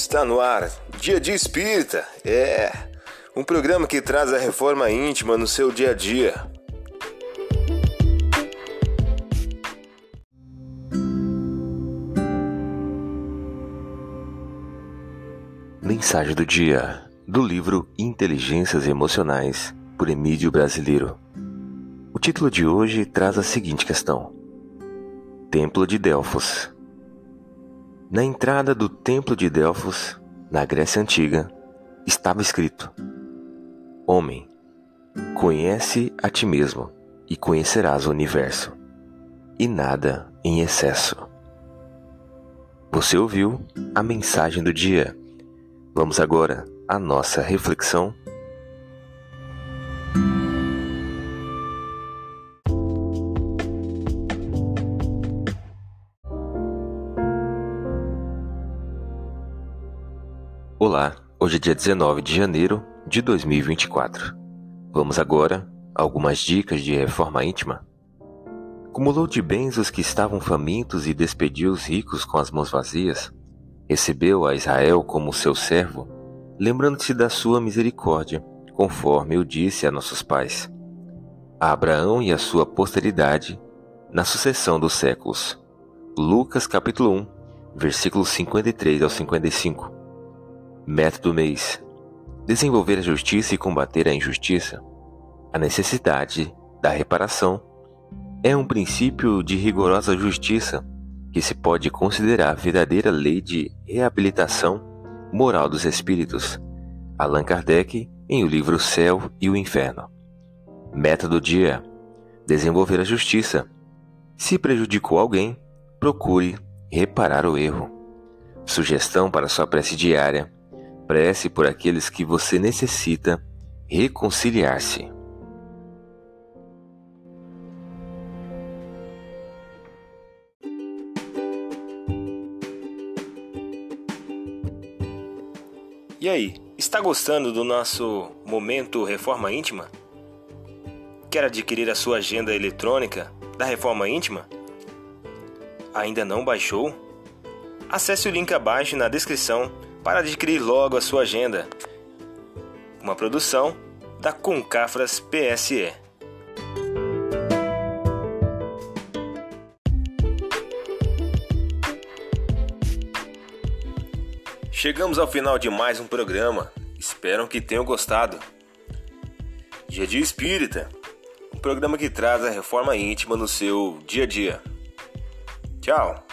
Está no ar, Dia de Espírita. É um programa que traz a reforma íntima no seu dia a dia. Mensagem do dia do livro Inteligências Emocionais por Emílio Brasileiro. O título de hoje traz a seguinte questão: Templo de Delfos. Na entrada do Templo de Delfos, na Grécia Antiga, estava escrito: Homem, conhece a ti mesmo e conhecerás o universo, e nada em excesso. Você ouviu a mensagem do dia. Vamos agora à nossa reflexão Olá, hoje é dia 19 de janeiro de 2024. Vamos agora a algumas dicas de reforma íntima. Acumulou de bens os que estavam famintos e despediu os ricos com as mãos vazias. Recebeu a Israel como seu servo, lembrando-se da sua misericórdia, conforme eu disse a nossos pais. A Abraão e a sua posteridade, na sucessão dos séculos. Lucas capítulo 1, versículos 53 ao 55. Método mês: desenvolver a justiça e combater a injustiça. A necessidade da reparação é um princípio de rigorosa justiça que se pode considerar verdadeira lei de reabilitação moral dos espíritos. Allan Kardec em o livro Céu e o Inferno. Método dia: desenvolver a justiça. Se prejudicou alguém, procure reparar o erro. Sugestão para sua prece diária Prece por aqueles que você necessita reconciliar-se. E aí, está gostando do nosso momento Reforma Íntima? Quer adquirir a sua agenda eletrônica da Reforma Íntima? Ainda não baixou? Acesse o link abaixo na descrição para adquirir logo a sua agenda. Uma produção da Concafras PSE. Chegamos ao final de mais um programa. Espero que tenham gostado. Dia de Espírita, um programa que traz a reforma íntima no seu dia a dia. Tchau!